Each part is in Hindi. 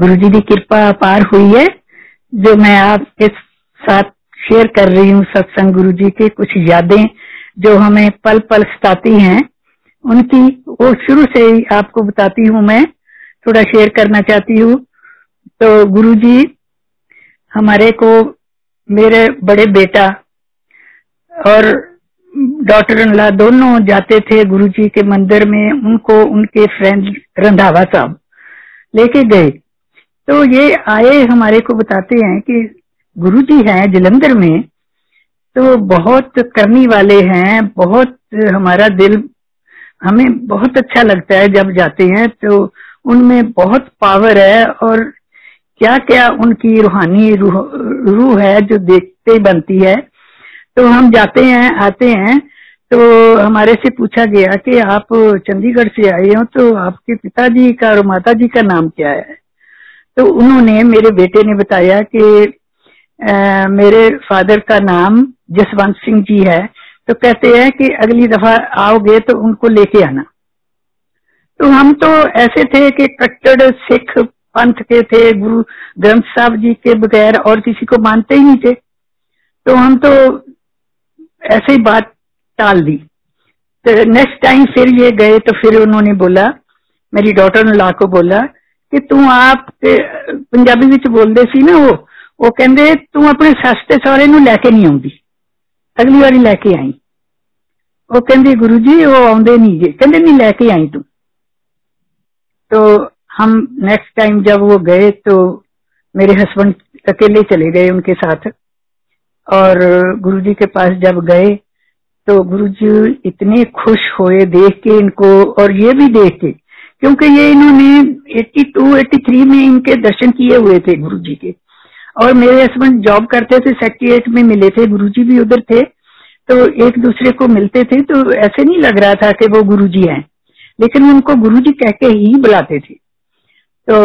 गुरु जी की कृपा अपार हुई है, जो मैं आपके साथ शेयर कर रही हूँ सत्संग गुरु जी की कुछ यादें जो हमें पल पल सताती हैं। उनकी वो शुरू से ही आपको बताती हूँ मैं, थोड़ा शेयर करना चाहती हूँ। तो गुरु जी हमारे को मेरे बड़े बेटा और डॉक्टर दोनों जाते थे गुरुजी के मंदिर में, उनको उनके फ्रेंड रंधावा साहब लेके गए। तो ये आए हमारे को बताते हैं कि गुरु जी हैं जलंधर में तो बहुत करनी वाले हैं, बहुत हमारा दिल, हमें बहुत अच्छा लगता है जब जाते हैं तो उनमें बहुत पावर है और क्या क्या उनकी रूहानी रूह रूह है जो देखते बनती है। तो हम जाते हैं, आते हैं तो हमारे से पूछा गया कि आप चंडीगढ़ से आए हो तो आपके पिताजी का और माता जी का नाम क्या है? तो उन्होंने मेरे बेटे ने बताया कि आ, मेरे फादर का नाम जसवंत सिंह जी है। तो कहते हैं कि अगली दफ़ा आओगे तो उनको लेके आना। तो हम तो ऐसे थे कि कट्टर सिख पंथ के थे गुरु ग्रंथ साहब जी के बगैर और किसी को मानते ही नहीं थे। तो हम तो ऐसे ही बात टाल दी। तो नेक्स्ट टाइम फिर ये गए तो फिर उन्होंने बोला मेरी डॉटर ने ला को बोला कि तू आप पंजाबी ਵਿੱਚ ਬੋਲਦੇ ਸੀ ਨਾ ਉਹ ਉਹ ਕਹਿੰਦੇ ਤੂੰ ਆਪਣੇ ਸੱਸ ਤੇ ਸਹੁਰੇ ਨੂੰ ਲੈ ਕੇ ਨਹੀਂ ਆਉਂਦੀ ਅਗਲੀ ਵਾਰੀ ਲੈ ਕੇ ਆਈ ਉਹ ਕਹਿੰਦੀ ਗੁਰੂ ਜੀ ਉਹ ਆਉਂਦੇ ਨਹੀਂ ਜੇ ਕਹਿੰਦੇ ਨਹੀਂ ਲੈ ਕੇ ਆਈ ਤੂੰ तो हम नेक्स्ट टाइम जब वो गए तो मेरे हस्बैंड अकेले चले गए उनके साथ और गुरुजी के पास जब गए तो गुरुजी इतने खुश हुए देख के इनको और ये भी देख के क्योंकि ये इन्होंने 82 83 में इनके दर्शन किए हुए थे गुरु जी के। और मेरे हस्बैंड जॉब करते थे सेक्रेटरीट में मिले थे गुरु जी भी उधर थे। तो एक दूसरे को मिलते थे तो ऐसे नहीं लग रहा था कि वो गुरु जी हैं। लेकिन उनको गुरु जी कह के ही बुलाते थे। तो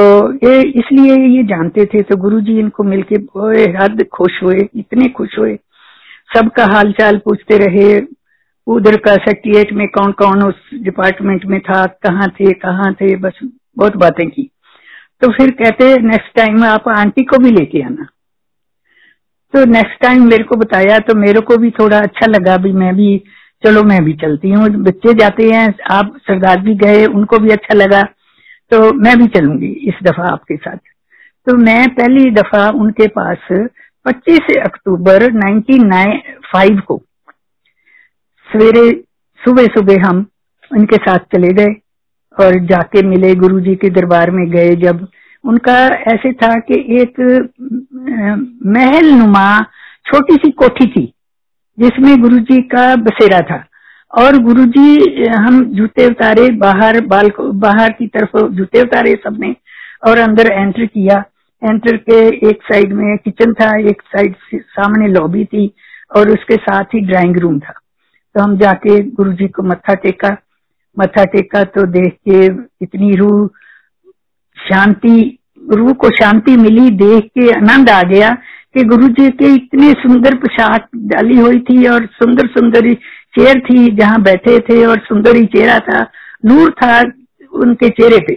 ये इसलिए ये जानते थे तो गुरु जी इनको मिलके हद खुश हुए, इतने खुश हुए। सबका हाल चाल पूछते रहे उधर का सेक्रेटरिएट में कौन कौन उस डिपार्टमेंट में था, कहाँ थे कहाँ थे, बस बहुत बातें की। तो फिर कहते नेक्स्ट टाइम आप आंटी को भी लेके आना। तो नेक्स्ट टाइम मेरे को बताया तो मेरे को भी थोड़ा अच्छा लगा भी, मैं भी, चलो मैं भी चलती हूँ। बच्चे जाते हैं, आप सरदार भी गए, उनको भी अच्छा लगा तो मैं भी चलूँगी इस दफ़ा आपके साथ। तो मैं पहली दफ़ा उनके पास 25 अक्टूबर 1995 को सवेरे सुबह सुबह हम उनके साथ चले गए और जाके मिले गुरुजी के दरबार में गए जब उनका ऐसे था कि एक महल नुमा छोटी सी कोठी थी, जिसमें गुरुजी का बसेरा था। और गुरुजी, हम जूते उतारे, बाहर बाल, बाहर की तरफ़ जूते उतारे सबने और अंदर एंटर किया। एंटर के एक साइड में किचन था, एक साइड सामने लॉबी थी और उसके साथ ही ड्राइंग रूम था। तो हम जाके गुरु जी को मत्था टेका। मत्था टेका तो देख के इतनी रूह, शांति, रूह को शांति मिली, देख के आनंद आ गया कि गुरु जी के इतने सुंदर पोशाक डाली हुई थी और सुंदर सुंदर चेयर थी जहाँ बैठे थे और सुंदर ही चेहरा था, नूर था उनके चेहरे पे।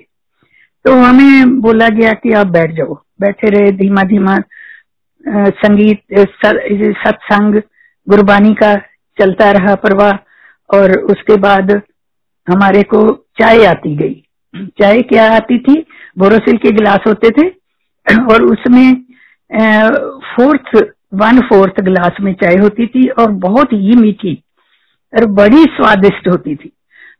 तो हमें बोला गया कि आप बैठ जाओ। बैठे रहे धीमा धीमा संगीत सत्संग, गुरबानी का चलता रहा प्रवाह, और उसके बाद हमारे को चाय आती गई। चाय क्या आती थी? बोरोसिल के गिलास होते थे, और उसमें फोर्थ वन फोर्थ गिलास में चाय होती थी, और बहुत ही मीठी, और बड़ी स्वादिष्ट होती थी।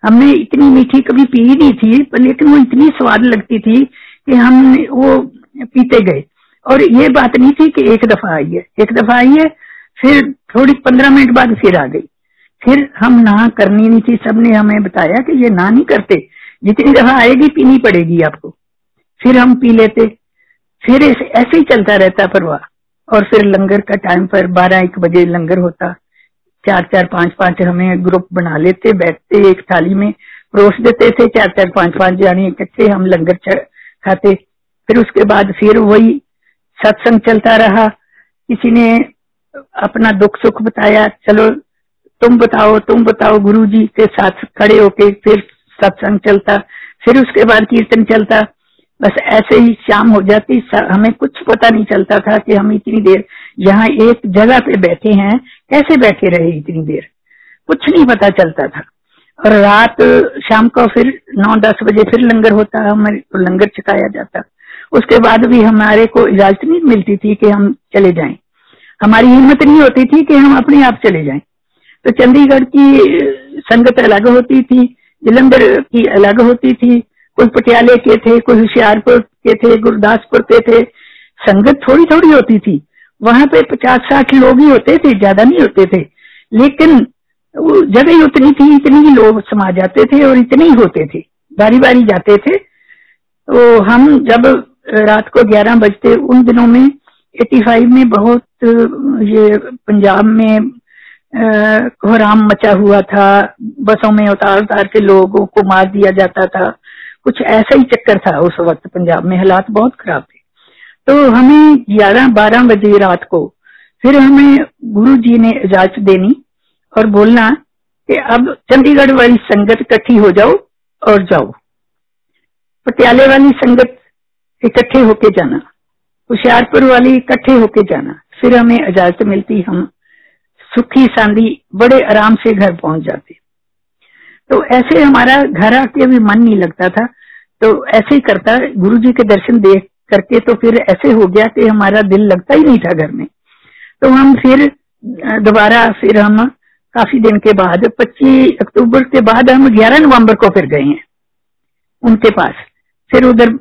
हमने इतनी मीठी कभी पी नहीं थी, पर लेकिन वो इतनी स्वाद लगती थी कि हम वो पीते गए। और ये बात नहीं थी कि एक दफ़ा आई है। एक दफ़ा आई है फिर थोड़ी पंद्रह मिनट बाद फिर आ गई। फिर हम ना करनी नहीं थी सबने हमें बताया कि ये ना नहीं करते। जितनी दफ़ा आएगी, पीनी पड़ेगी आपको। फिर हम पी लेते। फिर ऐसे ही चलता रहता परवाह। और फिर लंगर का टाइम पर बारह, एक बजे लंगर होता। चार चार, पाँच पाँच हमें ग्रुप बना लेते, बैठते एक थाली में। परोस देते थे चार चार, पाँच पाँच जाने इकट्ठे हम लंगर खाते। फिर उसके बाद फिर वही सत्संग चलता रहा। किसी ने अपना दुख सुख बताया, चलो, तुम बताओ तुम बताओ गुरु जी के साथ खड़े होके फिर सत्संग चलता, फिर उसके बाद कीर्तन चलता। बस ऐसे ही शाम हो जाती हमें कुछ पता नहीं चलता था कि हम इतनी देर यहाँ एक जगह पे बैठे हैं, कैसे बैठे रहे इतनी देर? कुछ नहीं पता चलता था। और रात शाम को फिर नौ दस बजे फिर लंगर होता हमारे लंगर चकाया जाता। उसके बाद भी हमारे को इजाज़त नहीं मिलती थी कि हम चले जाएँ। हमारी हिम्मत नहीं होती थी कि हम अपने आप चले जाएँ। तो चंडीगढ़ की संगत अलग होती थी, जलंधर की अलग होती थी, कोई पटियाले के थे, कोई होशियारपुर के थे, गुरदासपुर के थे। संगत थोड़ी थोड़ी होती थी। वहाँ पे पचास साठ लोग ही होते थे, ज़्यादा नहीं होते थे। लेकिन जगह ही उतनी थी, इतनी ही लोग समा जाते थे और इतने ही होते थे। बारी बारी जाते थे। तो हम जब रात को ग्यारह बजते, उन दिनों में एटी फाइव में बहुत ये पंजाब में कोहराम मचा हुआ था। बसों में उतार उतार के लोगों को मार दिया जाता था। कुछ ऐसा ही चक्कर था उस वक्त पंजाब में। हालात बहुत खराब थे। तो हमें ग्यारह बारह बजे रात को फिर हमें गुरु जी ने इजाज़त देनी और बोलना कि अब चंडीगढ़ वाली संगत इकट्ठी हो जाओ और जाओ। पटियाले वाली संगत इकट्ठे होके जाना। होशियारपुर वाली इकट्ठे होके जाना। फिर हमें इजाज़त मिलती, हम सुखी सांदी बड़े आराम से घर पहुँच जाते। तो ऐसे हमारा घर आके भी मन नहीं लगता था। तो ऐसे ही करता गुरु जी के दर्शन देख करके तो फिर ऐसे हो गया कि हमारा दिल लगता ही नहीं था घर में। तो हम फिर दोबारा फिर हम काफ़ी दिन के बाद 25 अक्टूबर के बाद हम 11 नवंबर को फिर गए हैं, उनके पास। फिर उधर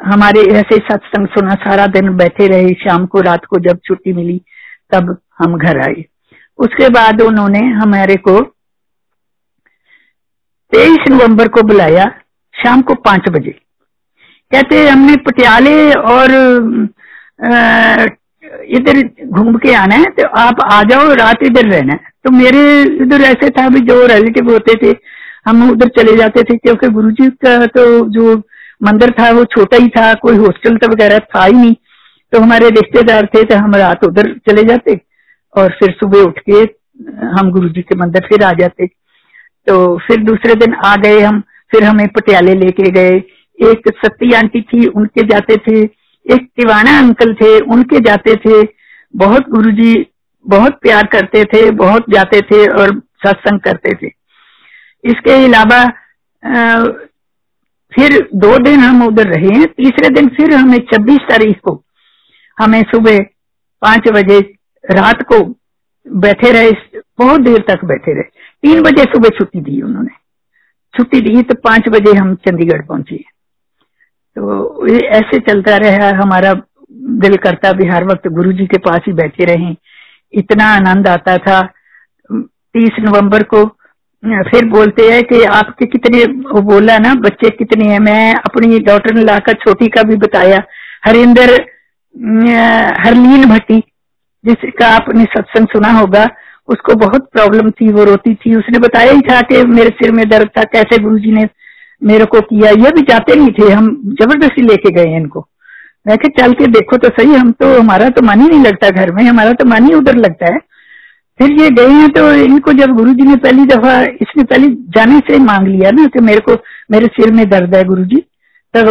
हमारे ऐसे सत्संग सुना सारा दिन बैठे रहे, शाम को, रात को जब छुट्टी मिली, तब हम घर आए। उसके बाद उन्होंने हमारे को तेईस नवंबर को बुलाया, शाम को पाँच बजे। कहते, हमने पटियाले और इधर घूम के आना है तो आप आ जाओ, रात इधर रहना है। तो मेरे इधर ऐसे था भी जो रिलेटिव होते थे, हम उधर चले जाते थे, क्योंकि गुरुजी का तो जो मंदिर था, वो छोटा ही था, कोई हॉस्टल तो वगैरह था ही नहीं। तो हमारे रिश्तेदार थे तो हम रात उधर चले जाते और फिर सुबह उठ के, हम गुरु जी के मंदिर फिर आ जाते। तो फिर दूसरे दिन आ गए हम, फिर हमें पटियाले लेके गए। एक सती आंटी थी, उनके जाते थे। एक तिवाना अंकल थे, उनके जाते थे। बहुत गुरु जी बहुत प्यार करते थे, बहुत जाते थे और सत्संग करते थे। इसके अलावा फिर दो दिन हम उधर रहे हैं। तीसरे दिन फिर हमें 26 तारीख को हमें सुबह पाँच बजे रात को बैठे रहे, बहुत देर तक बैठे रहे। तीन बजे सुबह छुट्टी दी उन्होंने। छुट्टी दी तो पाँच बजे हम चंडीगढ़ पहुँचे। तो ऐसे चलता रहा, हमारा दिल करता भी हर वक्त गुरु जी के पास ही बैठे रहे। इतना आनंद आता था। तीस नवंबर को फिर बोलते हैं कि आपके कितने, वो बोला ना, बच्चे कितने हैं, मैं अपनी डॉटर ने लाकर छोटी का भी बताया। हरिंदर हरलीन भट्टी, जिसका आपने सत्संग सुना होगा, उसको बहुत प्रॉब्लम थी, वो रोती थी। उसने बताया ही था कि मेरे सिर में दर्द था, कैसे गुरुजी ने मेरे को किया। ये भी जाते नहीं थे, हम ज़बरदस्ती लेके गए इनको। मैं चल के देखो तो सही, हम तो हमारा तो मन ही नहीं लगता घर में, हमारा तो मन ही उधर लगता है। फिर ये गए हैं तो इनको जब गुरु जी ने पहली दफ़ा, इसने पहले जाने से मांग लिया ना कि मेरे को, मेरे सिर में दर्द है गुरु जी तब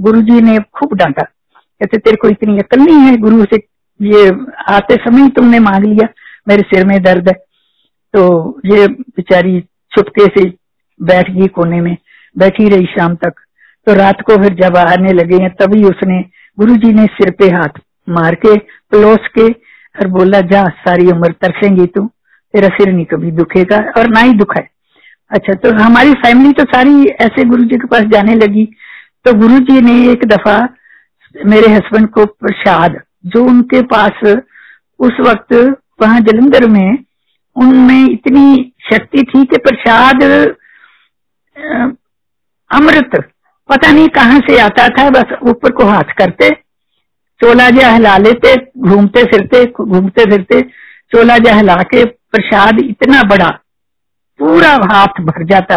गुरु जी ने खूब डांटा। कहते, तेरे को इतनी अकल नहीं है गुरु से, ये आते समय तुमने मांग लिया, मेरे सिर में दर्द है। तो ये बेचारी छुपके से बैठ गई कोने में, बैठी रही शाम तक। तो रात को फिर जब आने लगे हैं, तभी उसने गुरु जी ने सिर पे हाथ मार के, पलोस के और बोला, जा, सारी उम्र तरसेंगी तू, तेरा सिर नहीं कभी दुखेगा और ना ही दुखा है अच्छा तो हमारी फैमिली तो सारी ऐसे गुरु जी के पास जाने लगी। तो गुरु जी ने एक दफ़ा मेरे हस्बैंड को प्रसाद, जो उनके पास उस वक्त वहाँ जलंधर में, उनमें इतनी शक्ति थी कि प्रसाद अमृत, पता नहीं कहाँ से आता था, बस ऊपर को हाथ करते चोला जा हिला लेते, घूमते फिरते घूमते फिरते, चोला जा हिला के प्रसाद इतना बड़ा, पूरा हाथ भर जाता।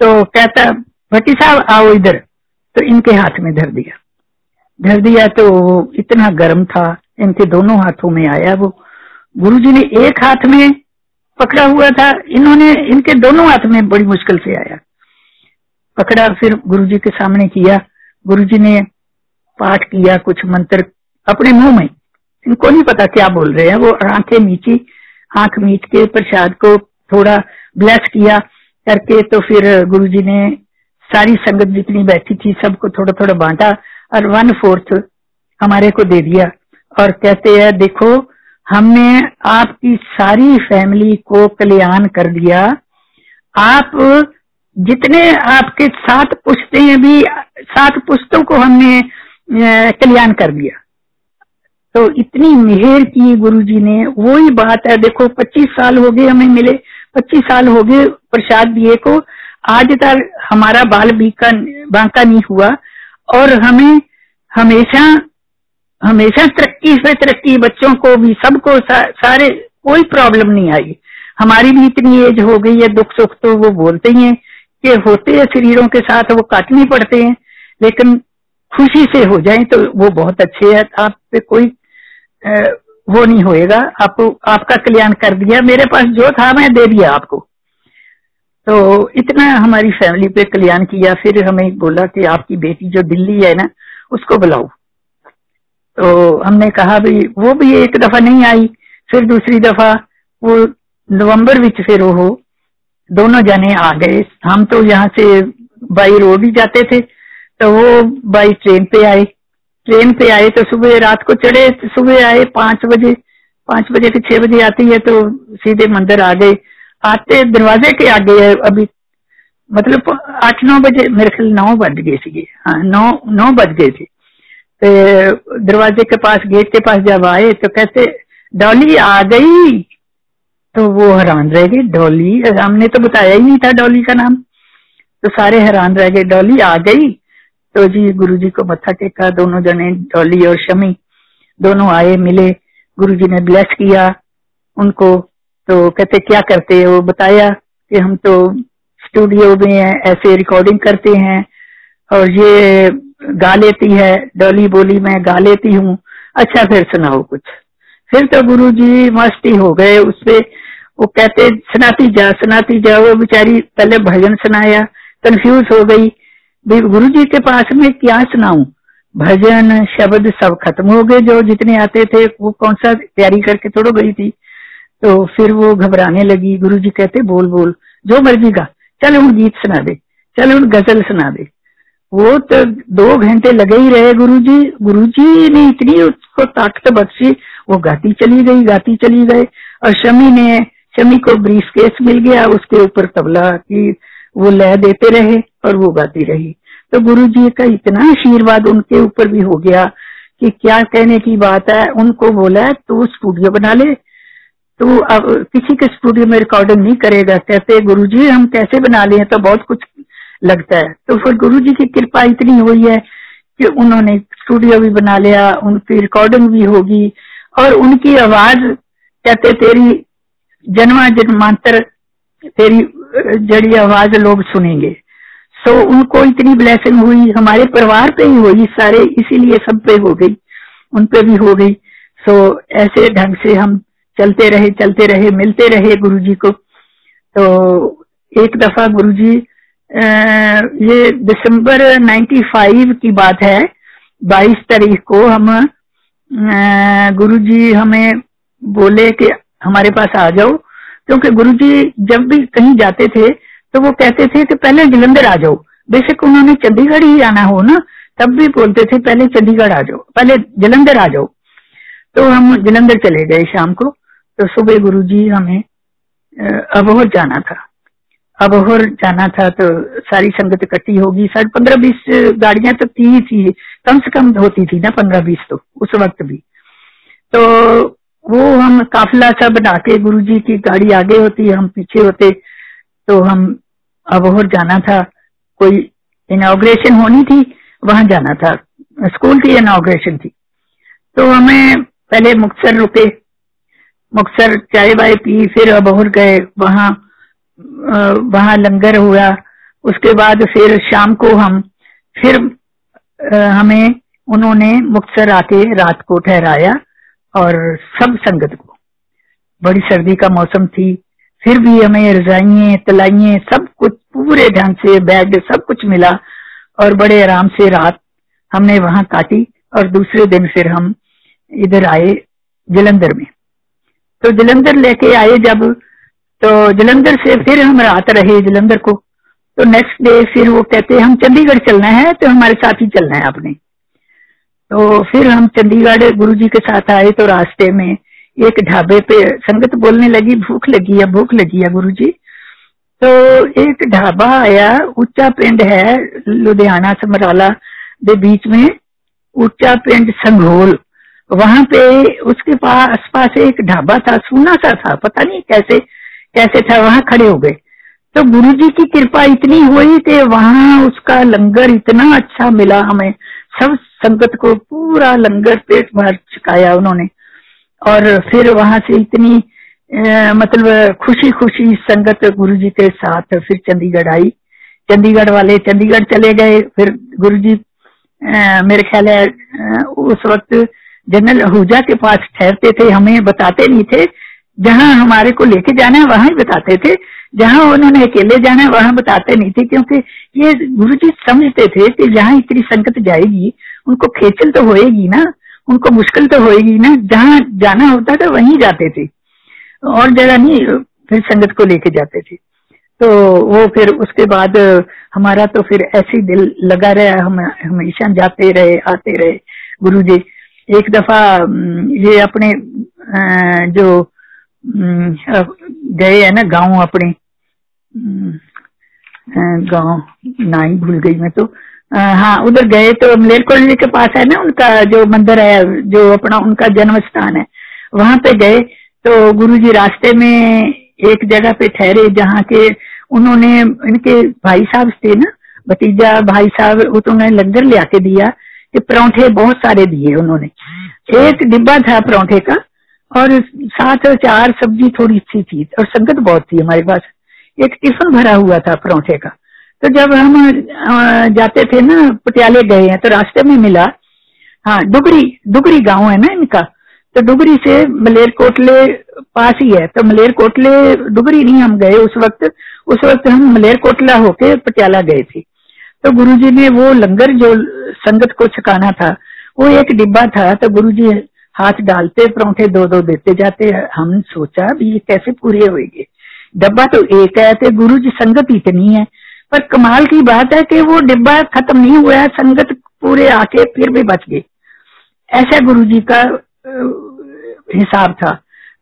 तो कहता, भट्टी साहब, आओ इधर। तो इनके हाथ में धर दिया। धर दिया तो इतना गर्म था, इनके दोनों हाथों में आया वो। गुरु जी ने एक हाथ में पकड़ा हुआ था, इन्होंने, इनके दोनों हाथ में बड़ी मुश्किल से आया। पकड़ा, फिर गुरु जी के सामने किया। गुरु जी ने पाठ किया, कुछ मंत्र अपने मुँह में। इनको नहीं पता क्या बोल रहे हैं। वो आँखें नीची आँख मीट के प्रसाद को थोड़ा ब्लेस किया करके तो फिर गुरु जी ने सारी संगत जितनी बैठी थी, सबको थोड़ा थोड़ा बांटा और वन फोर्थ हमारे को दे दिया और कहते हैं, देखो, हमने आपकी सारी फैमिली को कल्याण कर दिया। आप जितने आपके सात पुश्ते भी, सात पुश्तों को हमने कल्याण कर दिया। तो इतनी मेहर की गुरु जी ने वही बात है देखो 25 साल हो गए हमें मिले 25 साल हो गए प्रसाद दिए को आज तक हमारा बाल बीका बांका नहीं हुआ और हमें हमेशा हमेशा तरक्की से तरक्की बच्चों को भी सबको सा, सारे कोई प्रॉब्लम नहीं आई। हमारी भी इतनी एज हो गई है दुख सुख तो वो बोलते ही हैं कि होते हैं शरीरों के साथ वो काटने पड़ते हैं लेकिन खुशी से हो जाए तो वो बहुत अच्छे है। आप पे कोई वो नहीं होएगा। आपको आपका कल्याण कर दिया। मेरे पास जो था, मैं दे दिया आपको। तो इतना हमारी फैमिली पे कल्याण किया। फिर हमें बोला कि आपकी बेटी जो दिल्ली है ना, उसको बुलाओ। तो हमने कहा भी वो भी एक दफ़ा नहीं आई, फिर दूसरी दफ़ा वो नवंबर विच फिर वो दोनों जने आ गए। हम तो यहाँ से बाई रोड ही जाते थे। तो वो बाई ट्रेन पे आए। ट्रेन पे आए तो सुबह रात को चढ़े, सुबह आए पाँच बजे पाँच बजे से छह बजे आती है तो सीधे मंदिर आ गए। आते दरवाजे के आगे है अभी। मतलब आठ नौ बजे, मेरे ख्याल नौ बज गए थे हाँ नौ नौ बज गए थे। तो दरवाजे के पास, गेट के पास जब आए तो कहते, डॉली आ गई। तो वो हैरान रह गए, डॉली, हमने तो बताया ही नहीं था डॉली का नाम। तो सारे हैरान रह गए, डॉली आ गई। तो जी गुरु जी को मत्था टेका, दोनों जने डॉली और शमी दोनों आए, मिले। गुरु जी ने ब्लेस किया उनको। तो कहते, क्या करते वो बताया कि हम तो स्टूडियो में ऐसे रिकॉर्डिंग करते हैं और ये गा लेती है। डॉली बोली, मैं गा लेती हूँ। अच्छा फिर सुनाओ कुछ। फिर तो गुरु जी मस्ती हो गए उसपे वो कहते, सुनाती जा सुनाती जा। वो बेचारी पहले भजन सुनाया कंफ्यूज हो गई। गुरु जी के पास में क्या सुनाऊं भजन, शब्द सब खत्म हो गए। जो जितने आते थे, वो कौन सा तैयारी करके थोड़ो गई थी। तो फिर वो घबराने लगी। गुरु जी कहते, बोल बोल, जो मर्ज़ी का चल उन गीत सुना दे। चल उन गज़ल सुना दे। वो तो दो घंटे लगे ही रहे गुरु जी गुरु जी ने इतनी उसको ताकत बख्शी। वो गाती चली गई, गाती चली गए और शमी ने, शमी को ब्रीफ केस मिल गया। उसके ऊपर तबला की वो लय देते रहे। और वो गाती रही। तो गुरु जी का इतना आशीर्वाद उनके ऊपर भी हो गया कि क्या कहने की बात है, उनको बोला तो स्टूडियो बना ले तो अब किसी के स्टूडियो में रिकॉर्डिंग नहीं करेगा कहते गुरु जी हम कैसे बना ले तो बहुत कुछ लगता है। तो फिर गुरु जी की कृपा इतनी हुई है कि उन्होंने स्टूडियो भी बना लिया, उनकी रिकॉर्डिंग भी होगी, और उनकी आवाज़ कहते, तेरी जन्मा जन्मांतर तेरी जड़ी आवाज़ लोग सुनेंगे। सो so, उनको इतनी ब्लेसिंग हुई हमारे परिवार पे ही हुई सारे इसीलिए सब पे हो गई उन पे भी हो गई। सो so, ऐसे ढंग से हम चलते रहे चलते रहे मिलते रहे गुरु जी को। तो एक दफ़ा गुरु जी ये दिसंबर 95 की बात है 22 तारीख को हम गुरु जी हमें बोले कि हमारे पास आ जाओ क्योंकि गुरु जी जब भी कहीं जाते थे तो वो कहते थे कि पहले जलंधर आ जाओ। बेशक उन्होंने चंडीगढ़ ही आना हो ना, तब भी बोलते थे, पहले चंडीगढ़ आ जाओ, पहले जलंधर आ जाओ। तो हम जलंधर चले गए शाम को। तो सुबह गुरु जी हमें अबोहर जाना था। अबोहर जाना था तो सारी संगत इकट्ठी होगी। साढ़े पंद्रह बीस गाड़ियाँ तो थी ही थी, कम से कम होती थी ना पंद्रह बीस तो उस वक्त भी। तो वो हम काफिला सा बना के गुरु जी की गाड़ी आगे होती, हम पीछे होते तो हम अबोहर जाना था। कोई इनाग्रेशन होनी थी, वहाँ जाना था। स्कूल की इनाग्रेशन थी। तो हमें पहले मुक्सर रुके। मुक्सर चाय बाय पी, फिर अबोहर गए। वहाँ वहाँ लंगर हुआ। उसके बाद फिर शाम को हम, फिर हमें उन्होंने मुक्सर आके रात को ठहराया और सब संगत को। बड़ी सर्दी का मौसम थी। फिर भी हमें रजाइये, तलाइये, सब कुछ पूरे ढंग से बेड सब कुछ मिला और बड़े आराम से रात हमने वहाँ काटी और दूसरे दिन फिर हम इधर आए जलंधर में। तो जलंधर लेके आए जब तो जलंधर से फिर हम रात रहे जलंधर को। तो नेक्स्ट डे फिर वो कहते हम चंडीगढ़ चलना है तो हमारे साथ ही चलना है आपने। तो फिर हम चंडीगढ़ गुरु जी के साथ आए तो रास्ते में एक ढाबे पे संगत बोलने लगी, भूख लगी है भूख लगी है गुरु जी तो एक ढाबा आया, ऊँचा पिंड है, लुधियाना समराला के बीच में, ऊँचा पिंड संघोल। वहाँ पे उसके पास आसपास एक ढाबा था, सुना सा था, पता नहीं कैसे कैसे था, वहाँ खड़े हो गए। तो गुरु जी की कृपा इतनी हुई कि वहाँ उसका लंगर इतना अच्छा मिला हमें। सब संगत को पूरा लंगर पेट भर चुकाया उन्होंने। और फिर वहाँ से इतनी मतलब खुशी खुशी संगत गुरु जी के साथ फिर चंडीगढ़ आई। चंडीगढ़ वाले चंडीगढ़ चले गए। फिर गुरु जी मेरे ख्याल है उस वक्त जनरल आहूजा के पास ठहरते थे। हमें बताते नहीं थे। जहाँ हमारे को लेके जाना है, वहाँ ही बताते थे। जहाँ उन्होंने अकेले जाना है, वहाँ बताते नहीं थे, क्योंकि ये गुरु जी समझते थे कि जहाँ इतनी संगत जाएगी, उनको खेचल तो होएगी ना, उनको मुश्किल तो होएगी ना। जहाँ जाना होता था, वहीं जाते थे। और जगह नहीं, फिर संगत को लेके जाते थे। तो वो फिर उसके बाद, हमारा तो फिर ऐसे दिल लगा रहा, हम हमेशा जाते रहे, आते रहे गुरु जी एक दफ़ा ये अपने जो गए है ना गाँव अपने गाँव ना ही भूल गई मैं तो। हाँ उधर गए तो मलेरकोटली के पास है ना उनका जो मंदिर है, जो अपना उनका जन्म स्थान है। वहाँ पे गए तो गुरुजी रास्ते में एक जगह पे ठहरे जहाँ के उन्होंने, इनके भाई साहब थे ना, भतीजा भाई साहब, वो तो उन्होंने लंगर ले आके दिया कि परौंठे बहुत सारे दिए उन्होंने। एक डिब्बा था परौंठे का और साथ चार सब्ज़ी थोड़ी सी थी और संगत बहुत थी हमारे पास। एक टिफ़िन भरा हुआ था परौंठे का। तो जब हम जाते थे ना, पटियाले गए हैं तो रास्ते में मिला। हाँ डुगरी डुगरी गाँव है ना इनका। तो डुगरी से मलेरकोटले पास ही है। तो मलेरकोटले डुगरी नहीं हम गए उस वक्त। उस वक्त हम मलेरकोटला होके पटियाला गए थे। तो गुरुजी ने वो लंगर जो संगत को छकाना था, वो एक डिब्बा था। तो गुरुजी हाथ डालते, परौंठे दो दो देते जाते हम सोचा भी ये कैसे पूरे होएँगे। डब्बा तो एक है तो गुरु जी संगत इतनी है। पर कमाल की बात है कि वो डिब्बा खत्म नहीं हुआ है, संगत पूरे आके फिर भी बच गए। ऐसा गुरु जी का हिसाब था।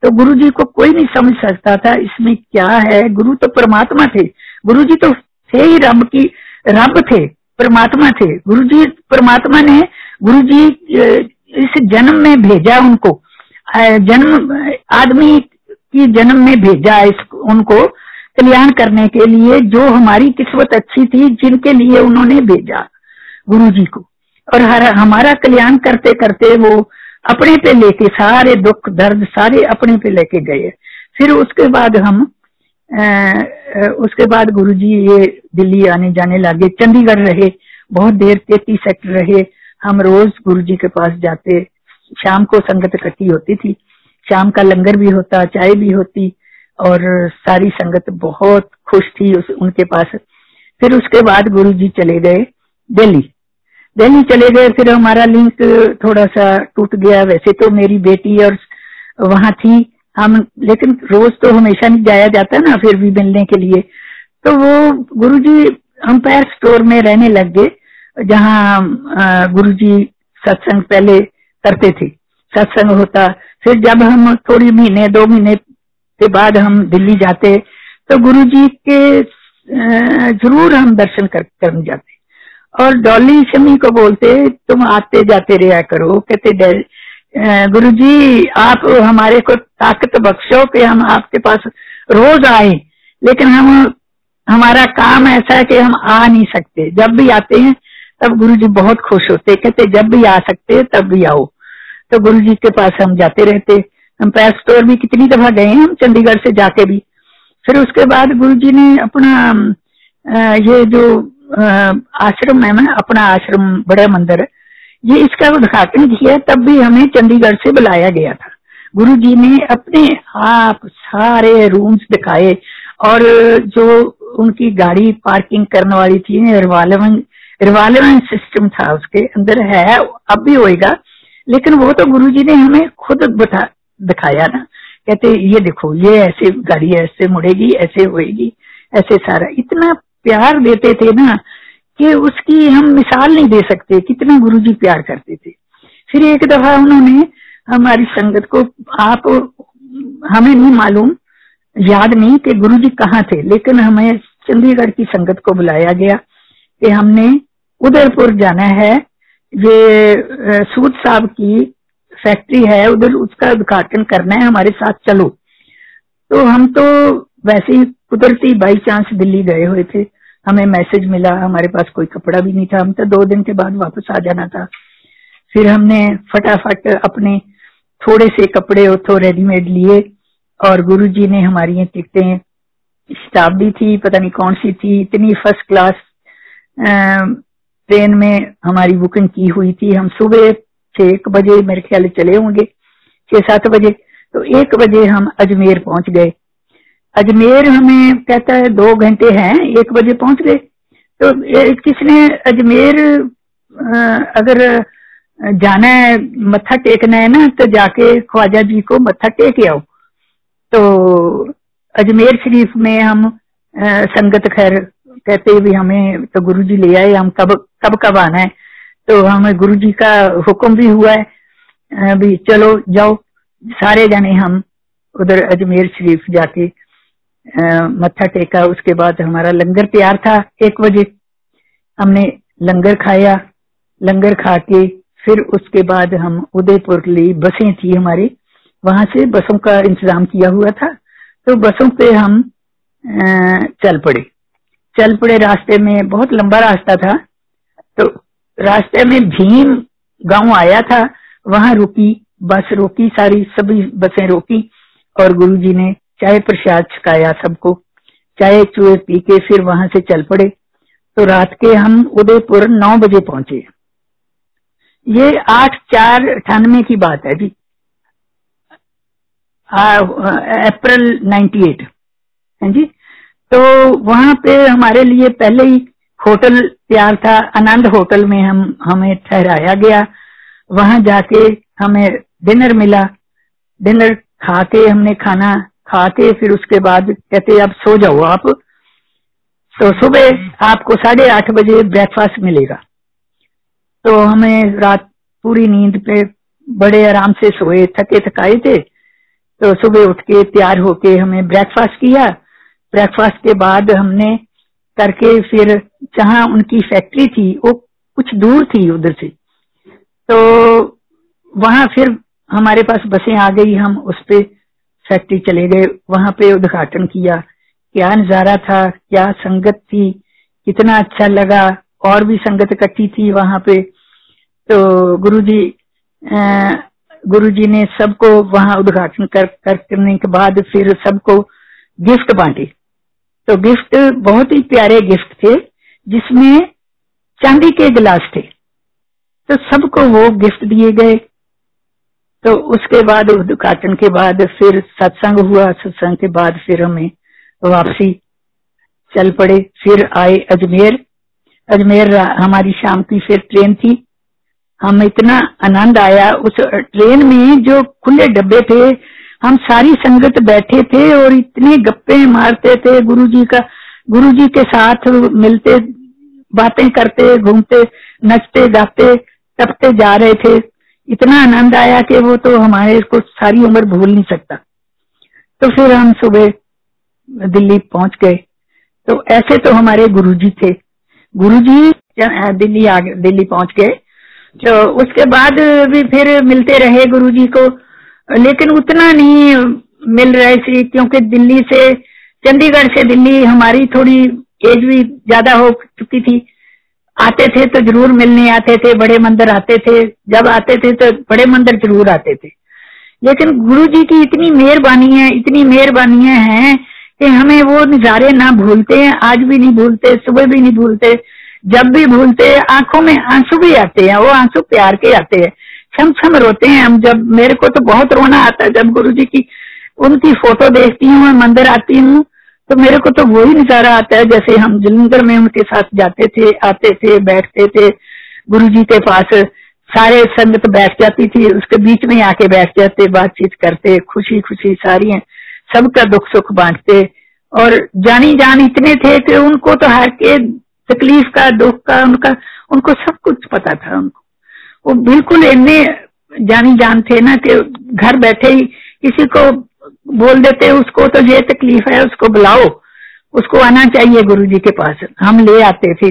तो गुरु जी को कोई नहीं समझ सकता था, इसमें क्या है? गुरु तो परमात्मा थे। गुरु जी तो थे ही रब की, रब थे, परमात्मा थे। गुरु जी परमात्मा ने गुरु जी इस जन्म में भेजा उनको। जन्म, आदमी की जन्म में भेजा इस, उनको कल्याण करने के लिए जो हमारी किस्मत अच्छी थी, जिनके लिए उन्होंने भेजा गुरु जी को। और हर, हमारा कल्याण करते करते वो अपने पे लेके, सारे दुख, दर्द, सारे अपने पे लेके गए। फिर उसके बाद हम उसके बाद गुरुजी ये दिल्ली आने जाने लगे। चंडीगढ़ रहे, बहुत देर तैतीस सेक्टर रहे। हम रोज गुरु जी के पास जाते। शाम को संगत इकट्ठी होती थी। शाम का लंगर भी होता, चाय भी होती और सारी संगत बहुत खुश थी उस, उनके पास। फिर उसके बाद गुरु जी चले गए दिल्ली। दिल्ली चले गए, फिर हमारा लिंक थोड़ा सा टूट गया। वैसे तो मेरी बेटी और वहाँ थी। हम, लेकिन रोज तो हमेशा नहीं जाया जाता ना फिर भी मिलने के लिए। तो वो गुरुजी अंपायर स्टोर में रहने लग गए, जहाँ गुरु जी सत्संग पहले करते थे। सत्संग होता, फिर जब हम थोड़ी महीने, दो महीने के बाद हम दिल्ली जाते तो गुरु जी के ज़रूर हम दर्शन कर, करने जाते। और डॉली शमी को बोलते, तुम आते जाते रहा करो। कहते गुरु जी आप हमारे को ताकत बख्शो कि हम आपके पास रोज आए। लेकिन हम, हमारा काम ऐसा है कि हम आ नहीं सकते। जब भी आते हैं, तब गुरु जी बहुत खुश होते। कहते, जब भी आ सकते, तब भी आओ। तो गुरु जी के पास हम जाते रहते। हम पैर स्टोर भी कितनी दफ़ा गए हम चंडीगढ़ से जाके भी। फिर उसके बाद गुरु जी ने अपना ये जो आश्रम है ना, अपना आश्रम, बड़ा मंदिर है। ये इसका उद्घाटन किया, तब भी हमें चंडीगढ़ से बुलाया गया था। गुरु जी ने अपने आप सारे रूम्स दिखाए और जो उनकी गाड़ी पार्किंग करने वाली थी रिवाल्विंग रिवाल्विंग सिस्टम था उसके अंदर है, अब भी होएगा। लेकिन वो तो गुरु जी ने हमें खुद बता, दिखाया ना। कहते, ये देखो, ये ऐसे गाड़ी ऐसे मुड़ेगी, ऐसे होएगी, ऐसे सारा। इतना प्यार देते थे ना, कि उसकी हम मिसाल नहीं दे सकते, कितना गुरु जी प्यार करते थे। फिर एक दफ़ा उन्होंने हमारी संगत को, आप, हमें नहीं मालूम, याद नहीं कि गुरु जी कहाँ थे, लेकिन हमें चंडीगढ़ की संगत को बुलाया गया कि हमने उदयपुर जाना है, ये सूद साहब की फैक्ट्री है, उधर उसका उद्घाटन करना है, हमारे साथ चलो। तो हम तो वैसे ही कुदरती बाई चांस दिल्ली गए हुए थे। हमें मैसेज मिला, हमारे पास कोई कपड़ा भी नहीं था। हम तो दो दिन के बाद वापस आ जाना था। फिर हमने फटाफट अपने थोड़े से कपड़े उतो रेडीमेड लिए और गुरुजी ने हमारी ये टिकटें शताब्दी थी, पता नहीं कौन सी थी। इतनी फ़र्स्ट क्लास ट्रेन में हमारी बुकिंग की हुई थी। हम सुबह छह एक बजे मेरे ख्याल चले होंगे, छह सात बजे। तो एक बजे हम अजमेर पहुँच गए। अजमेर हमें कहता है दो घंटे हैं, एक बजे पहुँच गए। तो किसने अजमेर अगर जाना है, मत्था टेकना है ना तो जाके ख्वाजा जी को मत्था टेक आओ। तो अजमेर शरीफ में हम संगत खैर कहते भी हमें तो गुरु जी ले आए, हम कब कब कब आना है। तो हमें गुरु जी का हुक्म भी हुआ है भी चलो जाओ, सारे जाने हम उधर अजमेर शरीफ जाके मत्था टेका, उसके बाद हमारा लंगर तैयार था एक बजे। हमने लंगर खाया, लंगर खा के फिर उसके बाद हम उदयपुर ली बसें थी हमारी। वहाँ से बसों का इंतज़ाम किया हुआ था तो बसों पे हम चल पड़े। चल पड़े रास्ते में, बहुत लंबा रास्ता था तो रास्ते में भीम गाँव आया था, वहाँ रुकी, बस रोकी, सारी सभी बसें रोकी, और गुरुजी ने चाय प्रसाद छकाया सबको चाय चूहे पी के फिर वहाँ से चल पड़े। तो रात के हम उदयपुर नौ बजे पहुँचे। ये आठ चार अठानवे की बात है जी। अप्रैल नाइन्टी एट। है जी? तो वहाँ पे हमारे लिए पहले ही होटल तैयार था। आनंद होटल में हम, हमें ठहराया गया। वहाँ जाके हमें डिनर मिला। डिनर खा के हमने खाना खा के फिर उसके बाद कहते, अब सो जाओ आप। तो सुबह आपको साढ़े आठ बजे ब्रेकफास्ट मिलेगा। तो हमें रात पूरी नींद पे बड़े आराम से सोए, थके, थकाए थे। तो सुबह उठ के तैयार होके हमें ब्रेकफास्ट किया। ब्रेकफास्ट के बाद हमने करके फिर जहाँ उनकी फैक्ट्री थी, वो कुछ दूर थी उधर से। तो वहाँ फिर हमारे पास बसें आ गई, हम उस पे फैक्ट्री चले गए वहाँ पे उद्घाटन किया। क्या नज़ारा था क्या संगत थी कितना अच्छा लगा और भी संगत इकट्ठी थी वहाँ पे। तो गुरुजी गुरुजी ने सबको वहाँ उद्घाटन कर, कर करने के बाद फिर सबको गिफ्ट बांटे। तो गिफ्ट बहुत ही प्यारे गिफ्ट थे जिसमें चांदी के गिलास थे। तो सबको वो गिफ्ट दिए गए। तो उसके बाद, उद्घाटन के बाद, फिर सत्संग हुआ। सत्संग के बाद फिर हमें वापसी चल पड़े। फिर आए अजमेर। अजमेर हमारी शाम की फिर ट्रेन थी। हम इतना आनंद आया। उस ट्रेन में जो खुले डब्बे थे, हम सारी संगत बैठे थे और इतने गप्पे मारते थे। गुरुजी का, गुरुजी के साथ मिलते, बातें करते, घूमते, नचते, गाते, टपते जा रहे थे। इतना आनंद आया कि वो तो हमारे को सारी उम्र भूल नहीं सकता। तो फिर हम सुबह दिल्ली पहुँच गए। तो ऐसे तो हमारे गुरुजी थे। गुरुजी दिल्ली आ दिल्ली पहुँच गए। तो उसके बाद भी फिर मिलते रहे गुरुजी को। लेकिन उतना नहीं मिल रहे थे, क्योंकि दिल्ली से, चंडीगढ़ से दिल्ली हमारी थोड़ी एज भी ज़्यादा हो चुकी थी। आते थे तो ज़रूर मिलने आते थे, बड़े मंदिर आते थे। जब आते थे तो बड़े मंदिर ज़रूर आते थे। लेकिन गुरु जी की इतनी मेहरबानी है इतनी मेहरबानियाँ हैं कि हमें वो नजारे ना भूलते हैं आज भी नहीं भूलते, सुबह भी नहीं भूलते, जब भी भूलते, आँखों में आँसू भी आते हैं, वो आँसू प्यार के आते हैं। छम छम रोते हैं हम, जब मेरे को तो बहुत रोना आता है, जब गुरु जी की उनकी फ़ोटो देखती हूँ, मैं मंदिर आती हूँ तो मेरे को तो वही नज़ारा आता है, जैसे हम जलंधर में उनके साथ जाते थे, आते थे, बैठते थे गुरु जी के पास, सारे संगत बैठ जाती थी, उसके बीच में आके बैठ जाते, बातचीत करते खुशी खुशी सारी सबका दुख सुख बांटते, और जानी जान इतने थे कि उनको तो हर के तकलीफ़ का, दुख का, उनका, उनको सब कुछ पता था उनको। वो बिल्कुल इतने जानी जान थे ना कि घर बैठे ही किसी को बोल देते उसको तो ये तकलीफ़ है उसको बुलाओ। उसको आना चाहिए गुरु जी के पास। हम ले आते थे।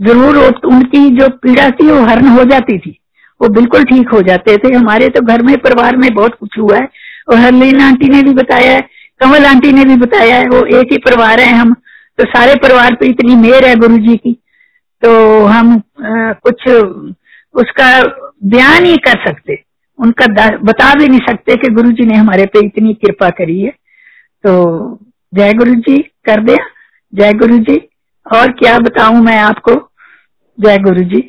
ज़रूर उनकी जो पीड़ा थी वो हरण हो जाती थी। वो बिल्कुल ठीक हो जाते थे। हमारे तो घर में परिवार में बहुत कुछ हुआ है। और हरलीन आंटी ने भी बताया है कमल आंटी ने भी बताया है वो एक ही परिवार है हम। तो सारे परिवार पे इतनी मेहर है गुरु जी की। तो हम आ, कुछ उसका बयान ही कर सकते। उनका बता भी नहीं सकते कि गुरु जी ने हमारे पे इतनी कृपा करी है। तो जय गुरु जी कर दिया। जय गुरु जी और क्या बताऊ मैं आपको? जय गुरु जी